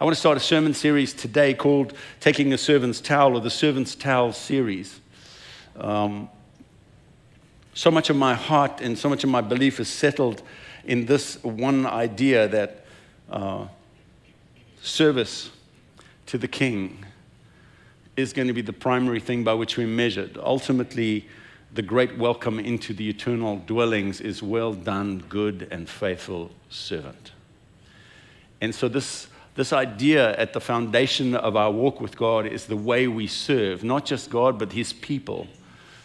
I want to start a sermon series today called Taking a Servant's Towel or the Servant's Towel series. Um, so much of my heart and so much of my belief is settled in this one idea that uh, service to the King is going to be the primary thing by which we're measured. Ultimately, the great welcome into the eternal dwellings is well done, good and faithful servant. And so, this this idea at the foundation of our walk with God is the way we serve, not just God, but His people.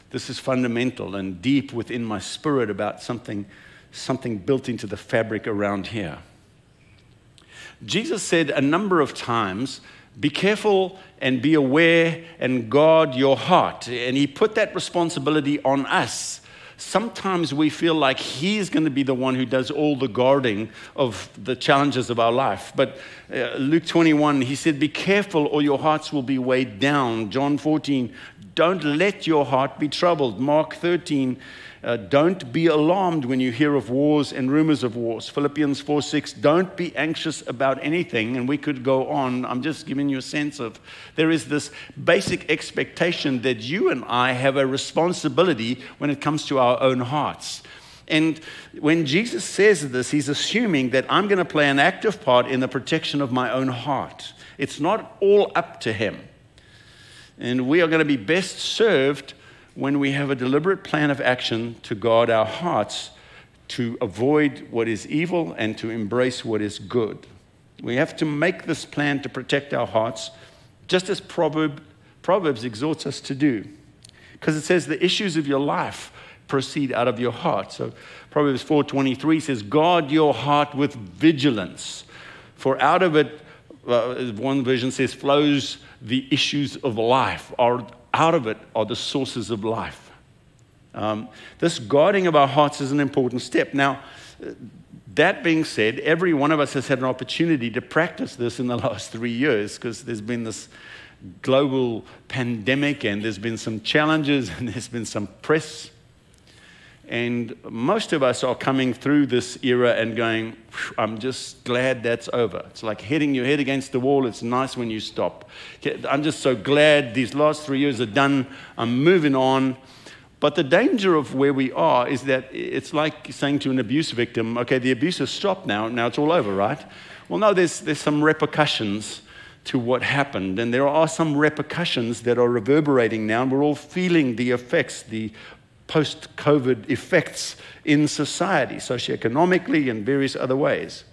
This is fundamental and deep within my spirit about something, something built into the fabric around here. Jesus said a number of times, Be careful and be aware and guard your heart. And He put that responsibility on us sometimes we feel like He's going to be the one who does all the guarding of the challenges of our life. But uh, Luke 21, He said, Be careful or your hearts will be weighed down. John 14, Don't let your heart be troubled. Mark 13, uh, don't be alarmed when you hear of wars and rumors of wars. Philippians 4 6, don't be anxious about anything. And we could go on. I'm just giving you a sense of there is this basic expectation that you and I have a responsibility when it comes to our own hearts. And when Jesus says this, he's assuming that I'm going to play an active part in the protection of my own heart. It's not all up to him. And we are going to be best served when we have a deliberate plan of action to guard our hearts to avoid what is evil and to embrace what is good. We have to make this plan to protect our hearts, just as Proverb, Proverbs exhorts us to do. Because it says the issues of your life proceed out of your heart. So Proverbs 4:23 says, "Guard your heart with vigilance, for out of it, uh, one version says, flows the issues of life." Or out of it are the sources of life. Um, this guarding of our hearts is an important step. Now, that being said, every one of us has had an opportunity to practice this in the last three years because there's been this global pandemic and there's been some challenges and there's been some press and most of us are coming through this era and going, I'm just glad that's over. It's like hitting your head against the wall. It's nice when you stop. I'm just so glad these last three years are done. I'm moving on. But the danger of where we are is that it's like saying to an abuse victim, okay, the abuse has stopped now. Now it's all over, right? Well, no, there's, there's some repercussions to what happened. And there are some repercussions that are reverberating now, and we're all feeling the effects, the post COVID effects in society, socioeconomically, and various other ways.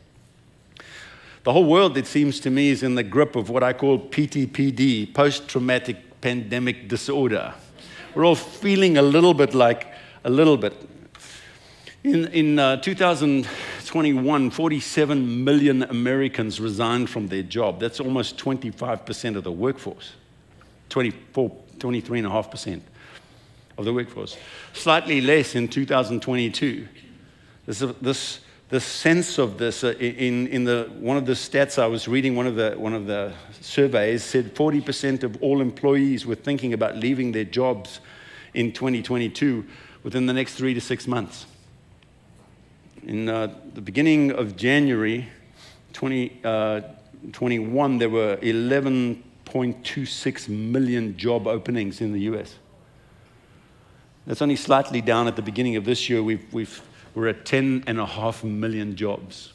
The whole world, it seems to me, is in the grip of what I call PTPD, post traumatic pandemic disorder. We're all feeling a little bit like a little bit. In, in uh, 2021, 47 million Americans resigned from their job. That's almost 25% of the workforce, 24, 23.5% of the workforce. Slightly less in 2022. This, this, this sense of this, uh, in, in the, one of the stats I was reading, one of, the, one of the surveys said 40% of all employees were thinking about leaving their jobs in 2022 within the next three to six months. In uh, the beginning of January 2021, uh, there were 11.26 million job openings in the US. That's only slightly down at the beginning of this year. We've, we've, we're at 10 and a half million jobs.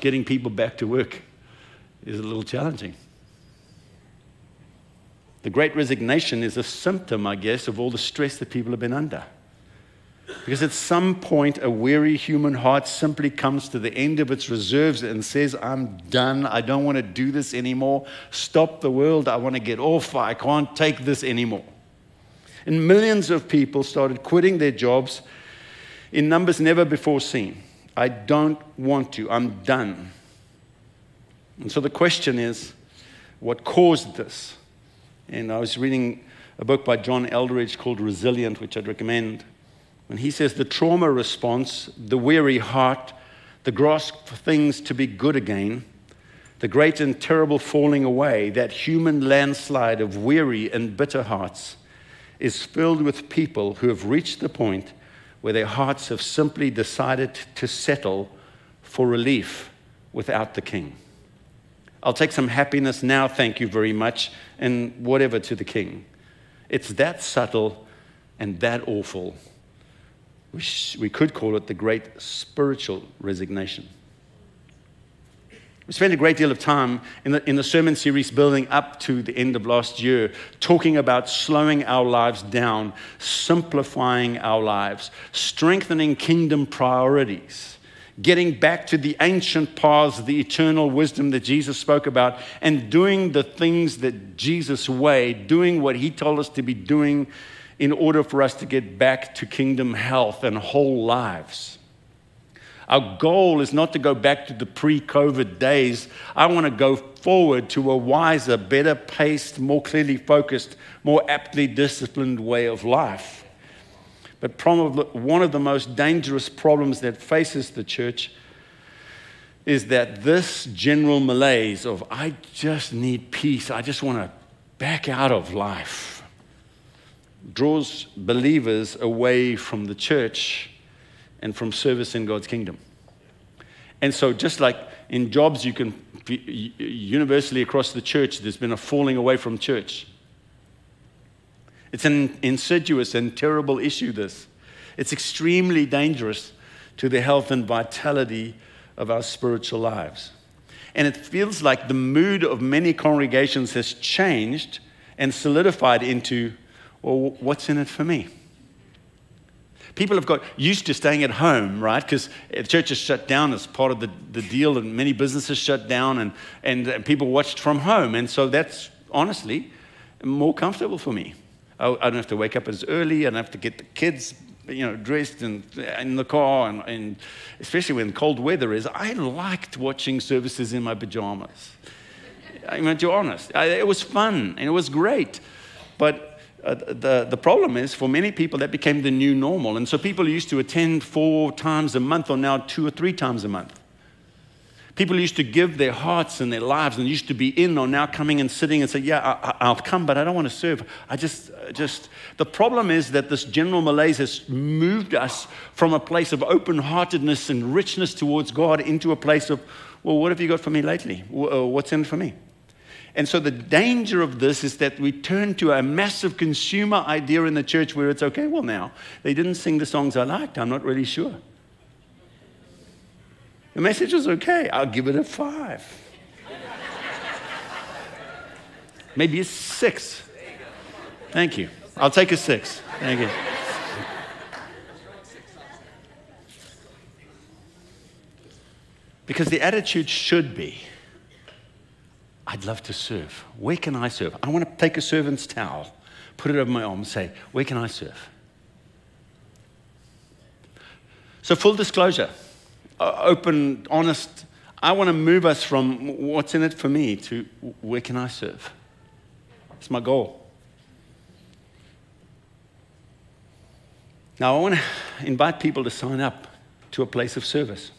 Getting people back to work is a little challenging. The great resignation is a symptom, I guess, of all the stress that people have been under. Because at some point, a weary human heart simply comes to the end of its reserves and says, I'm done. I don't want to do this anymore. Stop the world. I want to get off. I can't take this anymore. And millions of people started quitting their jobs in numbers never before seen. I don't want to. I'm done. And so the question is what caused this? And I was reading a book by John Eldredge called Resilient, which I'd recommend. And he says the trauma response, the weary heart, the grasp for things to be good again, the great and terrible falling away, that human landslide of weary and bitter hearts is filled with people who have reached the point where their hearts have simply decided to settle for relief without the king. I'll take some happiness now, thank you very much, and whatever to the king. It's that subtle and that awful. We, we could call it the great spiritual resignation. We spent a great deal of time in the, in the sermon series building up to the end of last year talking about slowing our lives down, simplifying our lives, strengthening kingdom priorities, getting back to the ancient paths, the eternal wisdom that Jesus spoke about, and doing the things that Jesus' way, doing what he told us to be doing in order for us to get back to kingdom health and whole lives. Our goal is not to go back to the pre COVID days. I want to go forward to a wiser, better paced, more clearly focused, more aptly disciplined way of life. But one of the most dangerous problems that faces the church is that this general malaise of, I just need peace, I just want to back out of life, draws believers away from the church and from service in God's kingdom. And so, just like in jobs, you can universally across the church, there's been a falling away from church. It's an insidious and terrible issue, this. It's extremely dangerous to the health and vitality of our spiritual lives. And it feels like the mood of many congregations has changed and solidified into, well, what's in it for me? People have got used to staying at home, right? Because the church is shut down as part of the, the deal, and many businesses shut down, and, and, and people watched from home. And so that's honestly more comfortable for me. I, I, don't have to wake up as early, I don't have to get the kids you know, dressed and in the car, and, and especially when cold weather is. I liked watching services in my pajamas. I mean, to be honest, I, it was fun and it was great. But uh, the, the problem is for many people that became the new normal. And so people used to attend four times a month or now two or three times a month. People used to give their hearts and their lives and used to be in or now coming and sitting and say, Yeah, I, will come, but I don't want to serve. I just, just, the problem is that this general malaise has moved us from a place of open heartedness and richness towards God into a place of, Well, what have you got for me lately? Uh, what's in for me? And so the danger of this is that we turn to a massive consumer idea in the church where it's okay, well, now, they didn't sing the songs I liked. I'm not really sure. The message was okay. I'll give it a five. Maybe a six. Thank you. I'll take a six. Thank you. Because the attitude should be I'd love to serve. Where can I serve? I want to take a servant's towel, put it over my arm, and say, Where can I serve? So, full disclosure, uh, open, honest, I want to move us from what's in it for me to where can I serve? It's my goal. Now, I want to invite people to sign up to a place of service.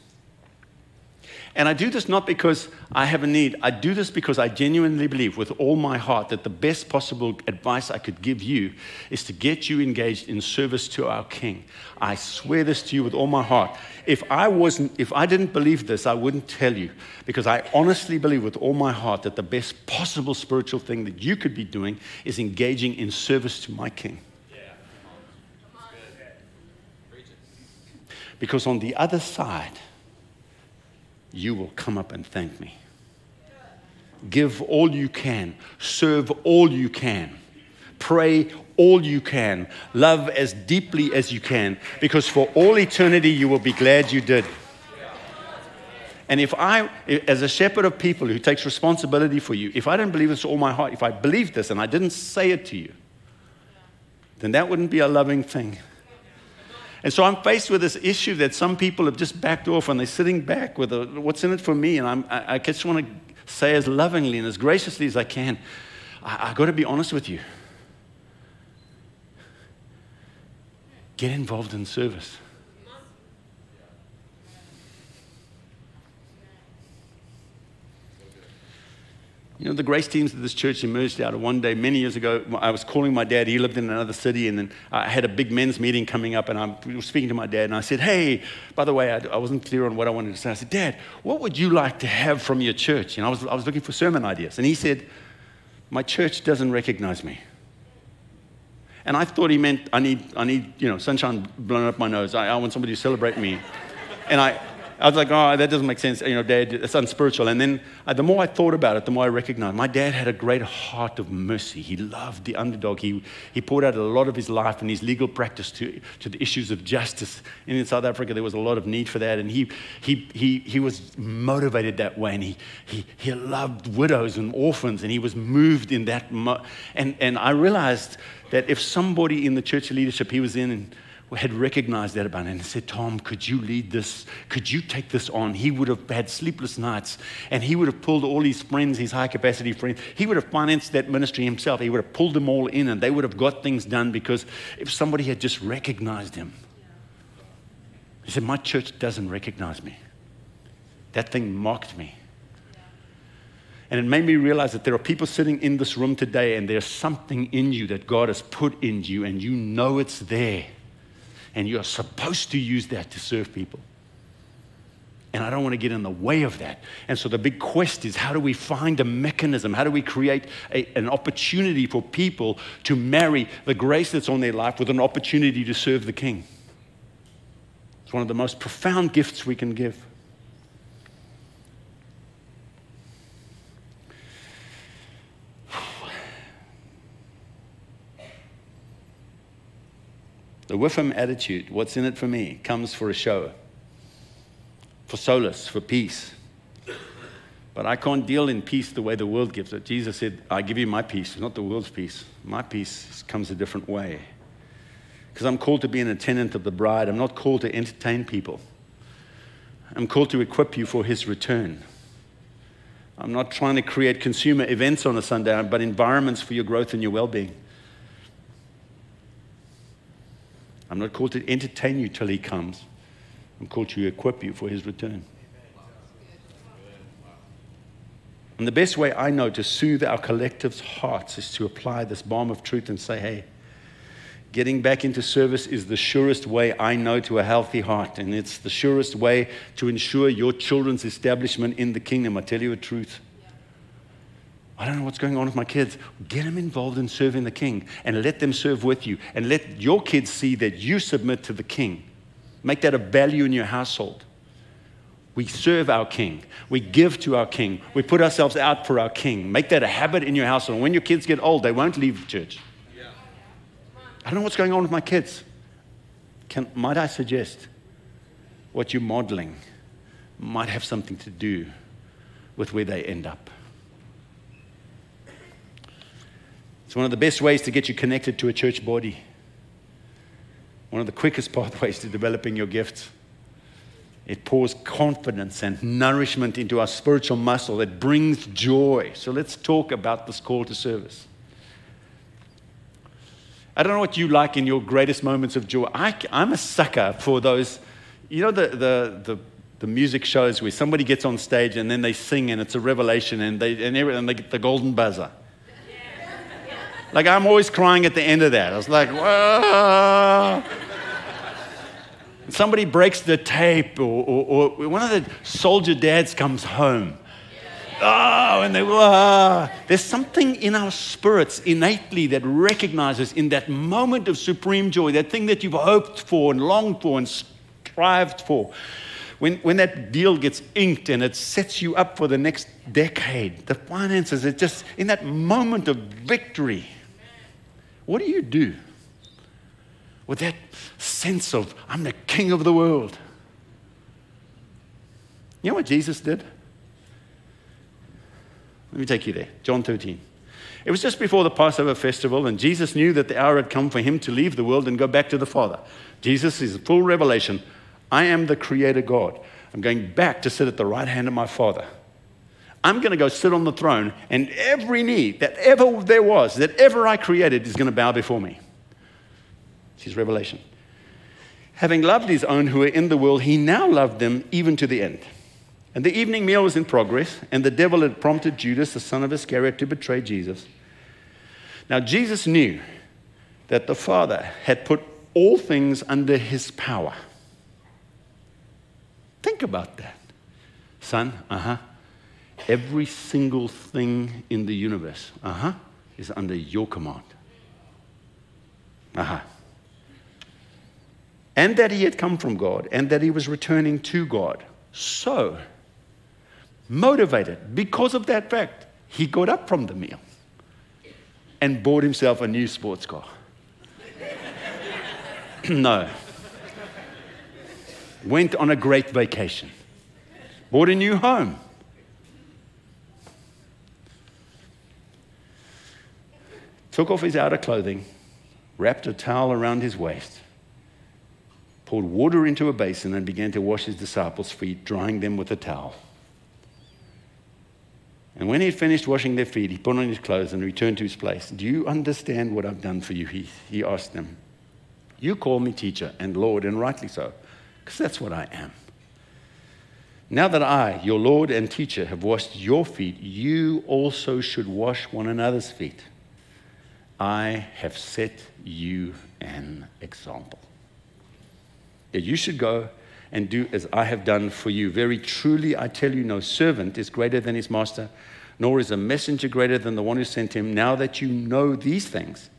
And I do this not because I have a need. I do this because I genuinely believe with all my heart that the best possible advice I could give you is to get you engaged in service to our King. I swear this to you with all my heart. If I wasn't, if I didn't believe this, I wouldn't tell you because I honestly believe with all my heart that the best possible spiritual thing that you could be doing is engaging in service to my King. Because on the other side, you will come up and thank me. Give all you can, serve all you can, pray all you can, love as deeply as you can, because for all eternity you will be glad you did. And if I, as a shepherd of people who takes responsibility for you, if I didn't believe this all my heart, if I believed this and I didn't say it to you, then that wouldn't be a loving thing. And so I'm faced with this issue that some people have just backed off and they're sitting back with a, what's in it for me? And I'm, I, I just want to say as lovingly and as graciously as I can, I, I got to be honest with you. Get involved in service. You know, the grace teams of this church emerged out of one day many years ago. I was calling my dad. He lived in another city, and then I had a big men's meeting coming up, and I was speaking to my dad, and I said, Hey, by the way, I, wasn't clear on what I wanted to say. I said, Dad, what would you like to have from your church? And I was, I was looking for sermon ideas. And he said, My church doesn't recognize me. And I thought he meant, I need, I need you know, sunshine blown up my nose. I, I want somebody to celebrate me. And I, I was like, oh, that doesn't make sense. You know, dad, it's unspiritual. And then uh, the more I thought about it, the more I recognized my dad had a great heart of mercy. He loved the underdog. He, he poured out a lot of his life and his legal practice to, to the issues of justice. And in South Africa, there was a lot of need for that. And he, he, he, he was motivated that way. And he, he, he loved widows and orphans. And he was moved in that. Mo- and, and I realized that if somebody in the church leadership he was in, had recognized that about him and said, Tom, could you lead this? Could you take this on? He would have had sleepless nights and he would have pulled all his friends, his high capacity friends. He would have financed that ministry himself. He would have pulled them all in and they would have got things done because if somebody had just recognized him. He said, My church doesn't recognize me. That thing mocked me. And it made me realize that there are people sitting in this room today, and there's something in you that God has put in you, and you know it's there and you're supposed to use that to serve people. And I don't want to get in the way of that. And so the big quest is how do we find a mechanism? How do we create a, an opportunity for people to marry the grace that's on their life with an opportunity to serve the King? It's one of the most profound gifts we can give. The WIIFM attitude, what's in it for me, comes for a show, for solace, for peace. But I can't deal in peace the way the world gives it. Jesus said, I give you my peace, not the world's peace. My peace comes a different way. Because I'm called to be an attendant of the bride. I'm not called to entertain people. I'm called to equip you for his return. I'm not trying to create consumer events on a Sunday, but environments for your growth and your well being. I'm not called to entertain you till he comes. I'm called to equip you for his return. And the best way I know to soothe our collective's hearts is to apply this balm of truth and say, hey, getting back into service is the surest way I know to a healthy heart. And it's the surest way to ensure your children's establishment in the kingdom. I tell you the truth. I don't know what's going on with my kids. Get them involved in serving the king and let them serve with you. And let your kids see that you submit to the king. Make that a value in your household. We serve our king. We give to our king. We put ourselves out for our king. Make that a habit in your household. And when your kids get old, they won't leave church. I don't know what's going on with my kids. Can, might I suggest what you're modeling might have something to do with where they end up? It's one of the best ways to get you connected to a church body. One of the quickest pathways to developing your gifts. It pours confidence and nourishment into our spiritual muscle. It brings joy. So let's talk about this call to service. I don't know what you like in your greatest moments of joy. I, am a sucker for those, you know, the, the, the, the, music shows where somebody gets on stage and then they sing and it's a revelation and they, and they get the golden buzzer. Like, I'm always crying at the end of that. I was like, whoa. Somebody breaks the tape, or, or, or, one of the soldier dads comes home. Oh, and they, whoa. There's something in our spirits innately that recognizes in that moment of supreme joy, that thing that you've hoped for and longed for and strived for, when, when that deal gets inked and it sets you up for the next decade, the finances, it just, in that moment of victory, what do you do with that sense of, I'm the king of the world? You know what Jesus did? Let me take you there. John 13. It was just before the Passover festival, and Jesus knew that the hour had come for him to leave the world and go back to the Father. Jesus is full revelation. I am the Creator God. I'm going back to sit at the right hand of my Father. I'm going to go sit on the throne, and every knee that ever there was, that ever I created, is going to bow before me. It's revelation. Having loved his own who are in the world, he now loved them even to the end. And the evening meal was in progress, and the devil had prompted Judas, the son of Iscariot, to betray Jesus. Now, Jesus knew that the Father had put all things under his power. Think about that. Son, uh huh. Every single thing in the universe, uh huh, is under your command. Uh huh. And that he had come from God and that he was returning to God. So, motivated because of that fact, he got up from the meal and bought himself a new sports car. no. Went on a great vacation. Bought a new home. Took off his outer clothing, wrapped a towel around his waist, poured water into a basin, and began to wash his disciples' feet, drying them with a towel. And when he had finished washing their feet, he put on his clothes and returned to his place. Do you understand what I've done for you? He, he asked them. You call me teacher and Lord, and rightly so, because that's what I am. Now that I, your Lord and teacher, have washed your feet, you also should wash one another's feet. I have set you an example. That you should go and do as I have done for you. Very truly, I tell you, no servant is greater than his master, nor is a messenger greater than the one who sent him. Now that you know these things,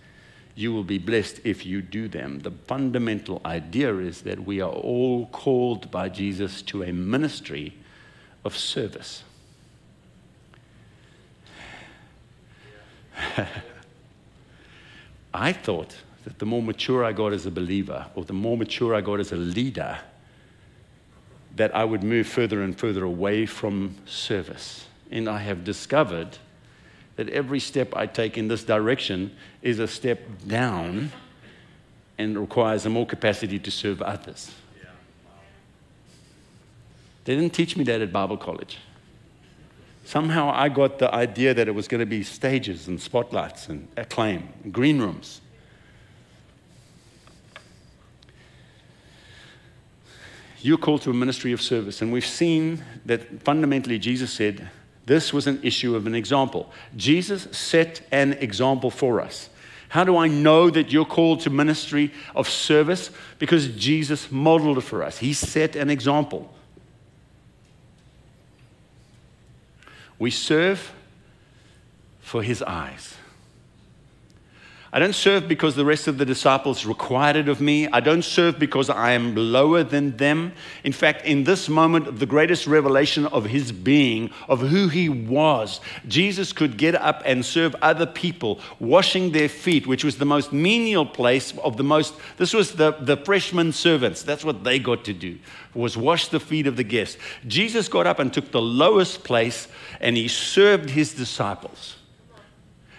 you will be blessed if you do them. The fundamental idea is that we are all called by Jesus to a ministry of service. I thought that the more mature I got as a believer, or the more mature I got as a leader, that I would move further and further away from service. And I have discovered that every step I take in this direction is a step down and requires a more capacity to serve others. They didn't teach me that at Bible college. Somehow I got the idea that it was going to be stages and spotlights and acclaim, and green rooms. You're called to a ministry of service. And we've seen that fundamentally Jesus said this was an issue of an example. Jesus set an example for us. How do I know that you're called to ministry of service? Because Jesus modeled it for us. He set an example. We serve for his eyes. I don't serve because the rest of the disciples required it of me. I don't serve because I am lower than them. In fact, in this moment, the greatest revelation of his being, of who he was, Jesus could get up and serve other people, washing their feet, which was the most menial place of the most. This was the, the freshman servants. That's what they got to do, was wash the feet of the guests. Jesus got up and took the lowest place and he served his disciples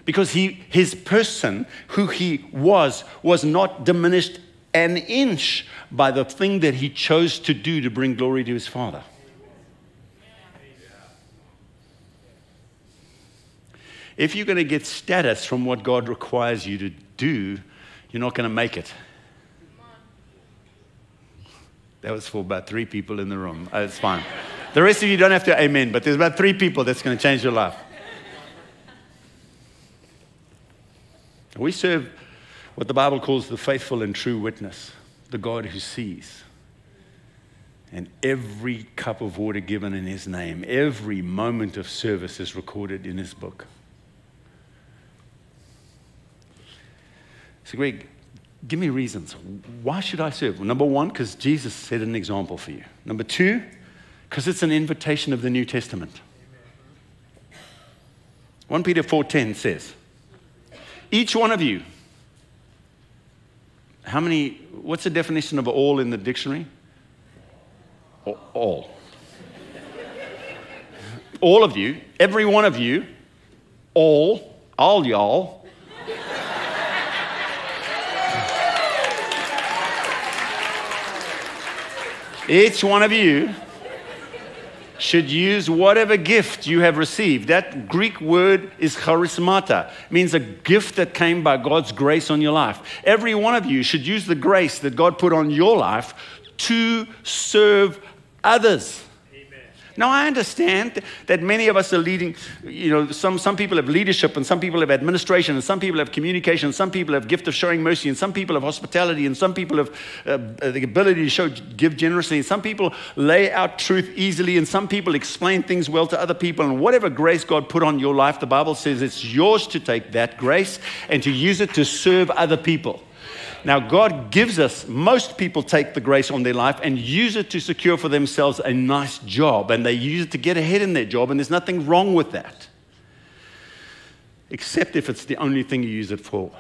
because he, his person, who he was, was not diminished an inch by the thing that he chose to do to bring glory to his Father. If you're going to get status from what God requires you to do, you're not going to make it. That was for about three people in the room. Uh, it's fine. The rest of you don't have to amen, but there's about three people that's going to change your life. We serve what the Bible calls the faithful and true witness, the God who sees. And every cup of water given in his name, every moment of service is recorded in his book. So, Greg, give me reasons. Why should I serve? Number one, because Jesus set an example for you. Number two, because it's an invitation of the New Testament. 1 Peter 4:10 says, each one of you. How many, what's the definition of all in the dictionary? All. all of you, every one of you, all, all y'all. Each one of you should use whatever gift you have received. That Greek word is charismata, means a gift that came by God's grace on your life. Every one of you should use the grace that God put on your life to serve others. Now, I understand that many of us are leading, you know, some, some people have leadership and some people have administration and some people have communication, and some people have gift of showing mercy and some people have hospitality and some people have uh, the ability to show, give generously and some people lay out truth easily and some people explain things well to other people and whatever grace God put on your life, the Bible says it's yours to take that grace and to use it to serve other people. Now, God gives us, most people take the grace on their life and use it to secure for themselves a nice job, and they use it to get ahead in their job, and there's nothing wrong with that. Except if it's the only thing you use it for.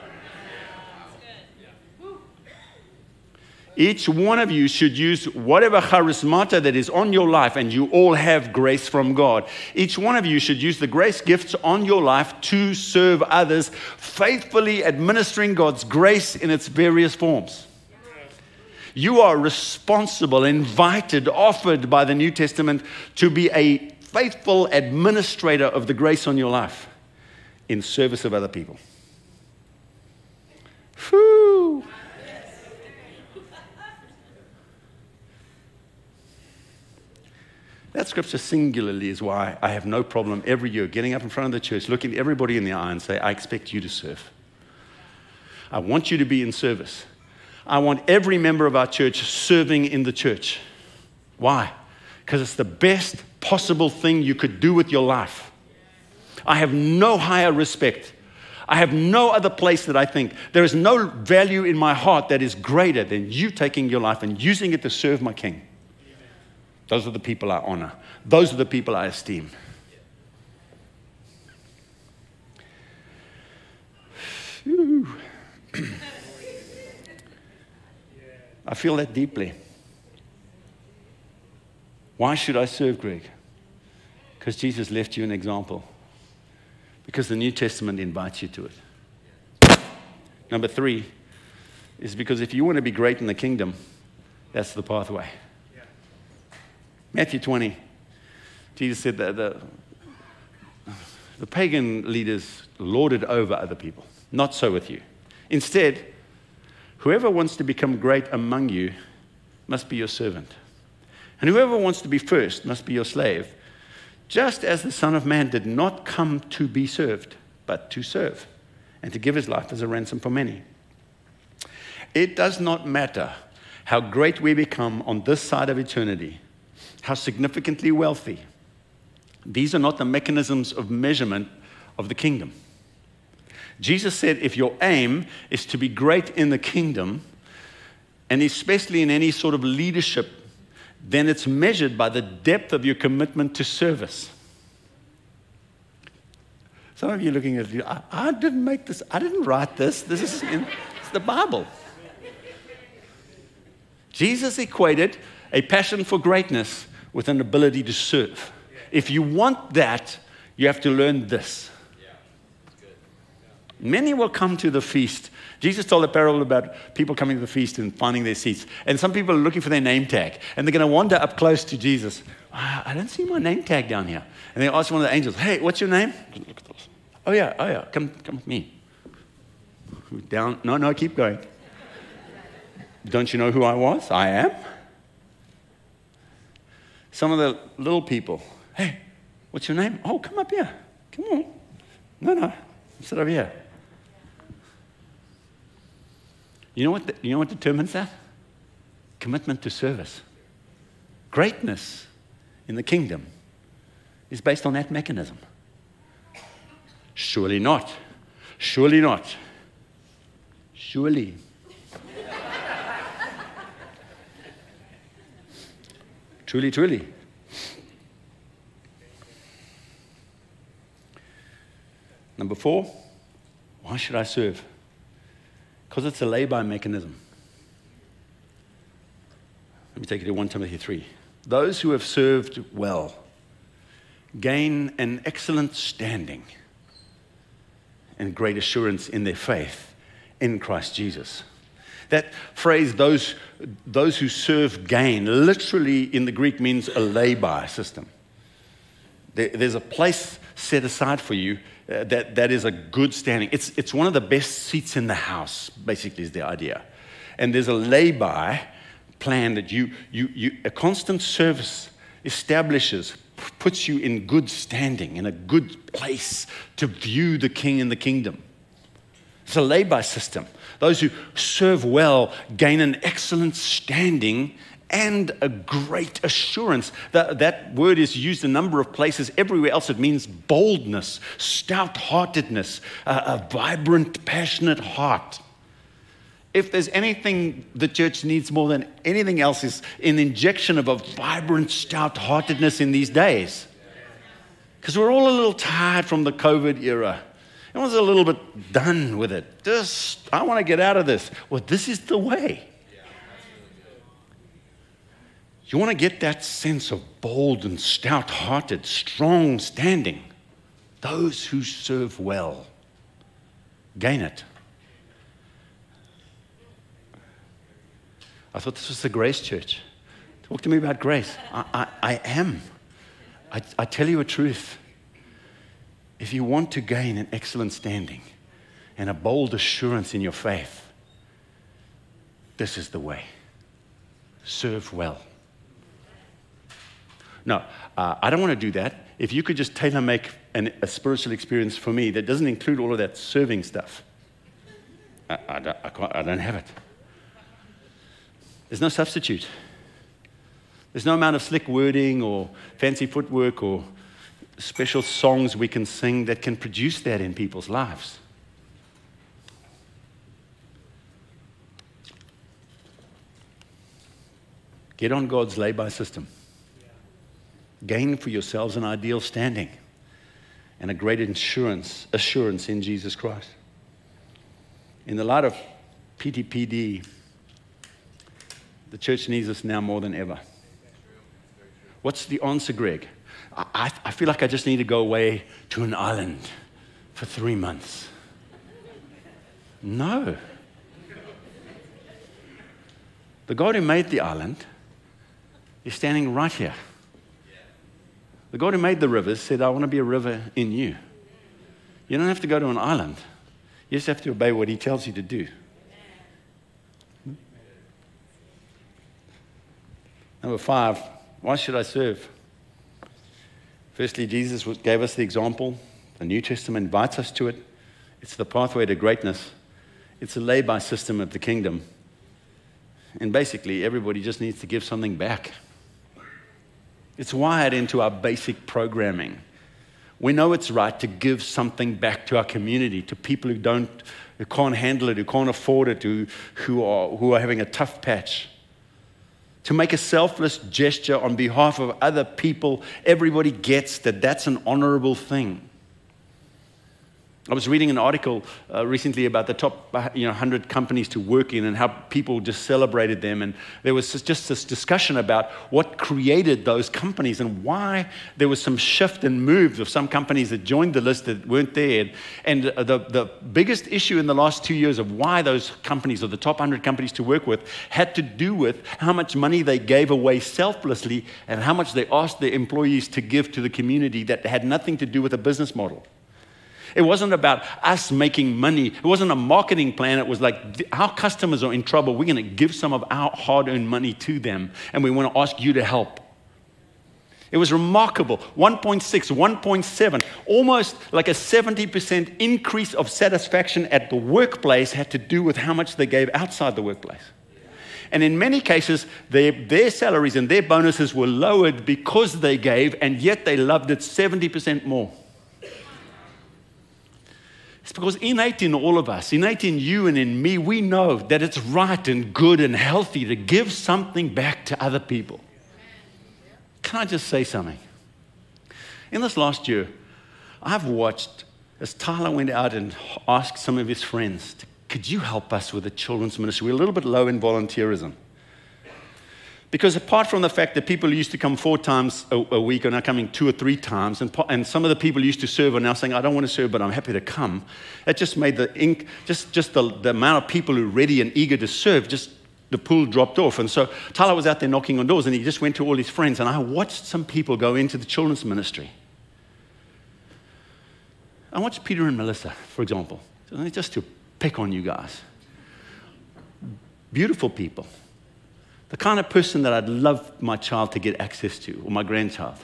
Each one of you should use whatever charismata that is on your life, and you all have grace from God. Each one of you should use the grace gifts on your life to serve others, faithfully administering God's grace in its various forms. You are responsible, invited, offered by the New Testament to be a faithful administrator of the grace on your life in service of other people. Whew. That scripture singularly is why I have no problem every year getting up in front of the church, looking everybody in the eye and say, I expect you to serve. I want you to be in service. I want every member of our church serving in the church. Why? Because it's the best possible thing you could do with your life. I have no higher respect. I have no other place that I think there is no value in my heart that is greater than you taking your life and using it to serve my king. Those are the people I honor. Those are the people I esteem. I feel that deeply. Why should I serve Greg? Because Jesus left you an example. Because the New Testament invites you to it. Number three is because if you want to be great in the kingdom, that's the pathway. Matthew 20, Jesus said that the, the pagan leaders lorded over other people. Not so with you. Instead, whoever wants to become great among you must be your servant. And whoever wants to be first must be your slave, just as the Son of Man did not come to be served, but to serve, and to give his life as a ransom for many. It does not matter how great we become on this side of eternity how significantly wealthy. These are not the mechanisms of measurement of the kingdom. Jesus said if your aim is to be great in the kingdom, and especially in any sort of leadership, then it's measured by the depth of your commitment to service. Some of you looking at you, I, I didn't make this, I didn't write this. This is in the Bible. Jesus equated a passion for greatness with an ability to serve. If you want that, you have to learn this. Many will come to the feast. Jesus told a parable about people coming to the feast and finding their seats. And some people are looking for their name tag. And they're going to wander up close to Jesus. Ah, I don't see my name tag down here. And they ask one of the angels, Hey, what's your name? Oh, yeah, oh, yeah, come, come with me. Down. No, no, keep going. Don't you know who I was? I am. Some of the little people, hey, what's your name? Oh, come up here. Come on. No, no, sit over here. You know what, the, you know what determines that? Commitment to service. Greatness in the kingdom is based on that mechanism. Surely not. Surely not. Surely. Truly, truly. Number four, why should I serve? Because it's a lay-by mechanism. Let me take you to 1 Timothy 3. Those who have served well gain an excellent standing and great assurance in their faith in Christ Jesus. That phrase, those, those who serve gain, literally in the Greek means a lay-by system. There, there's a place set aside for you uh, that, that is a good standing. It's, it's one of the best seats in the house, basically, is the idea. And there's a lay-by plan that you, you, you, a constant service establishes puts you in good standing, in a good place to view the king and the kingdom. It's a by system. Those who serve well gain an excellent standing and a great assurance. That, that word is used a number of places. Everywhere else, it means boldness, stout heartedness, a, a vibrant, passionate heart. If there's anything the church needs more than anything else, is an injection of a vibrant, stout heartedness in these days. Because we're all a little tired from the COVID era. Everyone's a little bit done with it. Just, I want to get out of this. Well, this is the way. You want to get that sense of bold and stout hearted, strong standing. Those who serve well gain it. I thought this was the Grace Church. Talk to me about grace. I, I, I am. I, I tell you a truth. If you want to gain an excellent standing and a bold assurance in your faith, this is the way. Serve well. No, uh, I don't want to do that. If you could just tailor make an, a spiritual experience for me that doesn't include all of that serving stuff, I, I, don't, I, I don't have it. There's no substitute. There's no amount of slick wording or fancy footwork or special songs we can sing that can produce that in people's lives. Get on God's lay by system. Gain for yourselves an ideal standing and a great insurance, assurance in Jesus Christ. In the light of PTPD, the church needs us now more than ever. What's the answer, Greg? I, I feel like I just need to go away to an island for three months. No. The God who made the island is standing right here. The God who made the rivers said, I want to be a river in you. You don't have to go to an island, you just have to obey what He tells you to do. Number five, why should I serve? Firstly, Jesus gave us the example. The New Testament invites us to it. It's the pathway to greatness, it's a lay by system of the kingdom. And basically, everybody just needs to give something back. It's wired into our basic programming. We know it's right to give something back to our community, to people who don't, who can't handle it, who can't afford it, who, who, are, who are having a tough patch to make a selfless gesture on behalf of other people, everybody gets that that's an honorable thing. I was reading an article uh, recently about the top uh, you know, 100 companies to work in and how people just celebrated them. And there was just this discussion about what created those companies and why there was some shift and moves of some companies that joined the list that weren't there. And the, the biggest issue in the last two years of why those companies, or the top 100 companies to work with, had to do with how much money they gave away selflessly and how much they asked their employees to give to the community that had nothing to do with a business model. It wasn't about us making money. It wasn't a marketing plan. It was like our customers are in trouble. We're going to give some of our hard earned money to them, and we want to ask you to help. It was remarkable 1.6, 1.7, almost like a 70% increase of satisfaction at the workplace had to do with how much they gave outside the workplace. And in many cases, their, their salaries and their bonuses were lowered because they gave, and yet they loved it 70% more. It's because innate in all of us, innate in you and in me, we know that it's right and good and healthy to give something back to other people. Can I just say something? In this last year, I've watched as Tyler went out and asked some of his friends, Could you help us with the children's ministry? We're a little bit low in volunteerism. Because apart from the fact that people used to come four times a, a week are now coming two or three times, and, and some of the people used to serve are now saying, I don't want to serve, but I'm happy to come. That just made the ink, just, just the, the amount of people who are ready and eager to serve, just the pool dropped off. And so Tyler was out there knocking on doors, and he just went to all his friends, and I watched some people go into the children's ministry. I watched Peter and Melissa, for example, just to pick on you guys. Beautiful people the kind of person that I'd love my child to get access to, or my grandchild.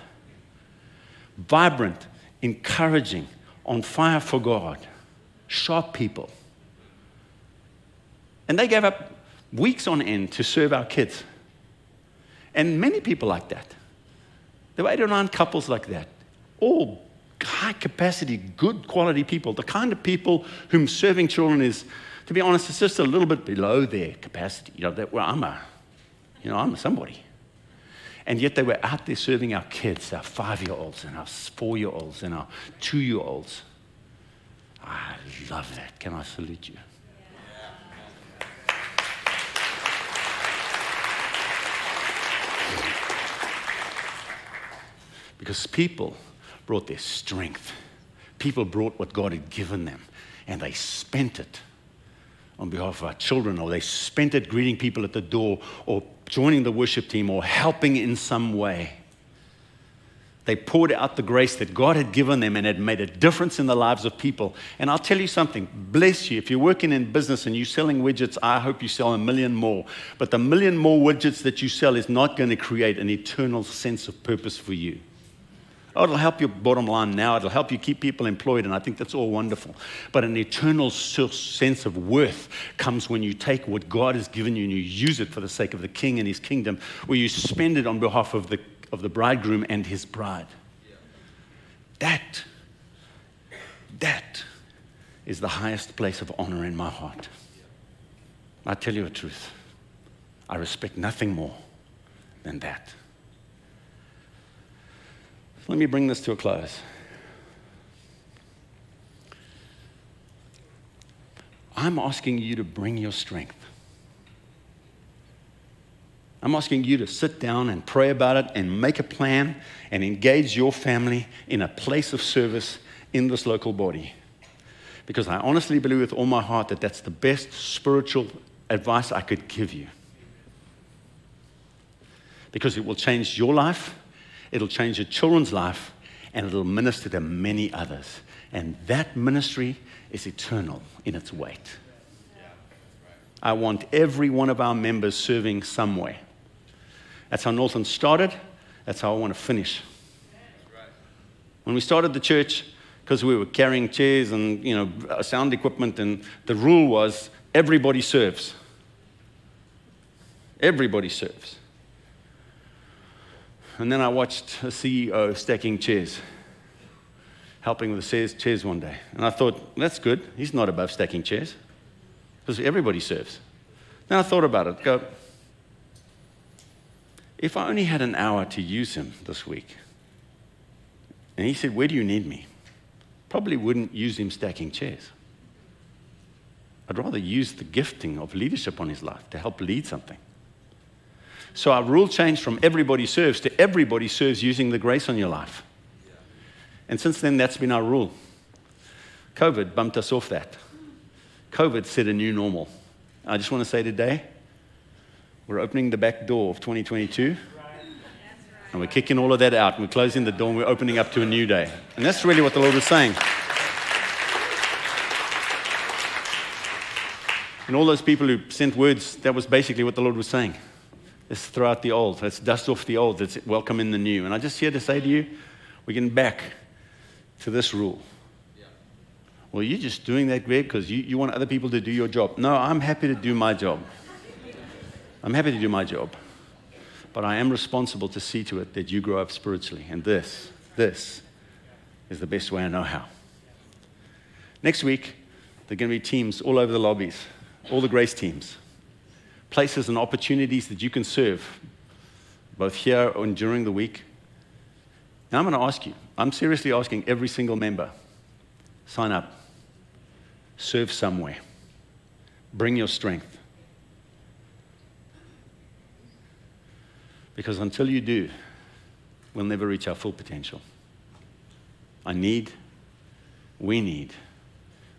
vibrant, encouraging, on fire for God, sharp people. And they gave up weeks on end to serve our kids. And many people like that. There were eight or nine couples like that, all high capacity, good quality people, the kind of people whom serving children is, to be honest, it's just a little bit below their capacity. You know, that, well, I'm a, you know, I'm somebody. And yet they were out there serving our kids, our five year olds and our four year olds and our two year olds. I love that. Can I salute you? Because people brought their strength. People brought what God had given them, and they spent it on behalf of our children, or they spent it greeting people at the door, or joining the worship team, or helping in some way. They poured out the grace that God had given them and had made a difference in the lives of people. And I'll tell you something bless you. If you're working in business and you're selling widgets, I hope you sell a million more. But the million more widgets that you sell is not going to create an eternal sense of purpose for you. Oh, it'll help your bottom line now. It'll help you keep people employed, and I think that's all wonderful. But an eternal sense of worth comes when you take what God has given you and you use it for the sake of the King and His kingdom, where you spend it on behalf of the, of the bridegroom and his bride. That, that is the highest place of honor in my heart. I tell you the truth. I respect nothing more than that. Let me bring this to a close. I'm asking you to bring your strength. I'm asking you to sit down and pray about it and make a plan and engage your family in a place of service in this local body. Because I honestly believe with all my heart that that's the best spiritual advice I could give you. Because it will change your life it'll change your children's life, and it'll minister to many others. And that ministry is eternal in its weight. I want every one of our members serving somewhere. That's how Northland started. That's how I want to finish. When we started the church, because we were carrying chairs and you know sound equipment, and the rule was everybody serves. Everybody serves. And then I watched a CEO stacking chairs, helping with the chairs one day. And I thought, that's good. He's not above stacking chairs because everybody serves. Then I thought about it. Go, if I only had an hour to use him this week, and he said, Where do you need me? Probably wouldn't use him stacking chairs. I'd rather use the gifting of leadership on his life to help lead something. So our rule changed from everybody serves to everybody serves using the grace on your life. And since then, that's been our rule. COVID bumped us off that. COVID set a new normal. I just want to say today, we're opening the back door of 2022. And we're kicking all of that out. We're closing the door and we're opening up to a new day. And that's really what the Lord is saying. And all those people who sent words, that was basically what the Lord was saying. Let's throw out the old. Let's dust off the old. Let's welcome in the new. And I just here to say to you, we're getting back to this rule. Yeah. Well, you're just doing that, Greg, because you, you want other people to do your job. No, I'm happy to do my job. I'm happy to do my job. But I am responsible to see to it that you grow up spiritually. And this, this is the best way I know how. Next week, there are going to be teams all over the lobbies, all the grace teams places and opportunities that you can serve, both here and during the week. Now, I'm going to ask you, I'm seriously asking every single member sign up, serve somewhere, bring your strength. Because until you do, we'll never reach our full potential. I need, we need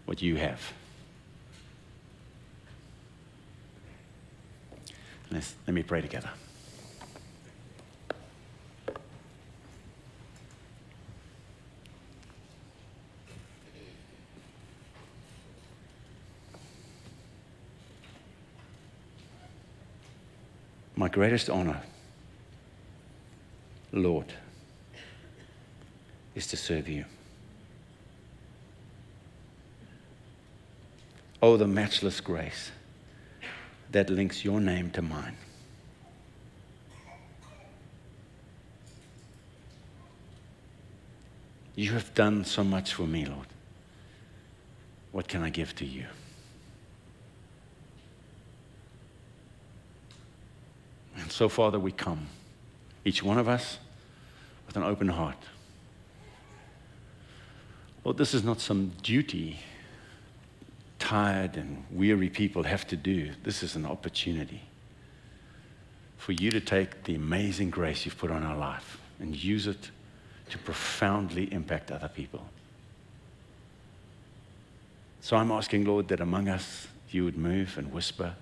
what you have. Let's, let me pray together. My greatest honor, Lord, is to serve you. Oh, the matchless grace that links your name to mine. You have done so much for me, Lord. What can I give to you? And so, Father, we come, each one of us, with an open heart. Lord, this is not some duty tired and weary people have to do. This is an opportunity for you to take the amazing grace you've put on our life and use it to profoundly impact other people. So I'm asking, Lord, that among us you would move and whisper,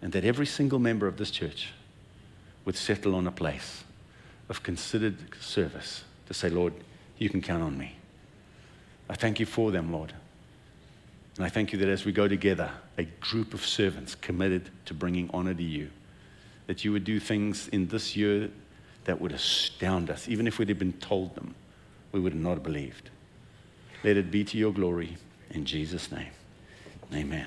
and that every single member of this church would settle on a place of considered service to say, Lord, you can count on me. I thank you for them, Lord. And I thank you that as we go together, a group of servants committed to bringing honor to you, that you would do things in this year that would astound us. Even if we'd have been told them, we would not have believed. Let it be to your glory in Jesus' name. Amen.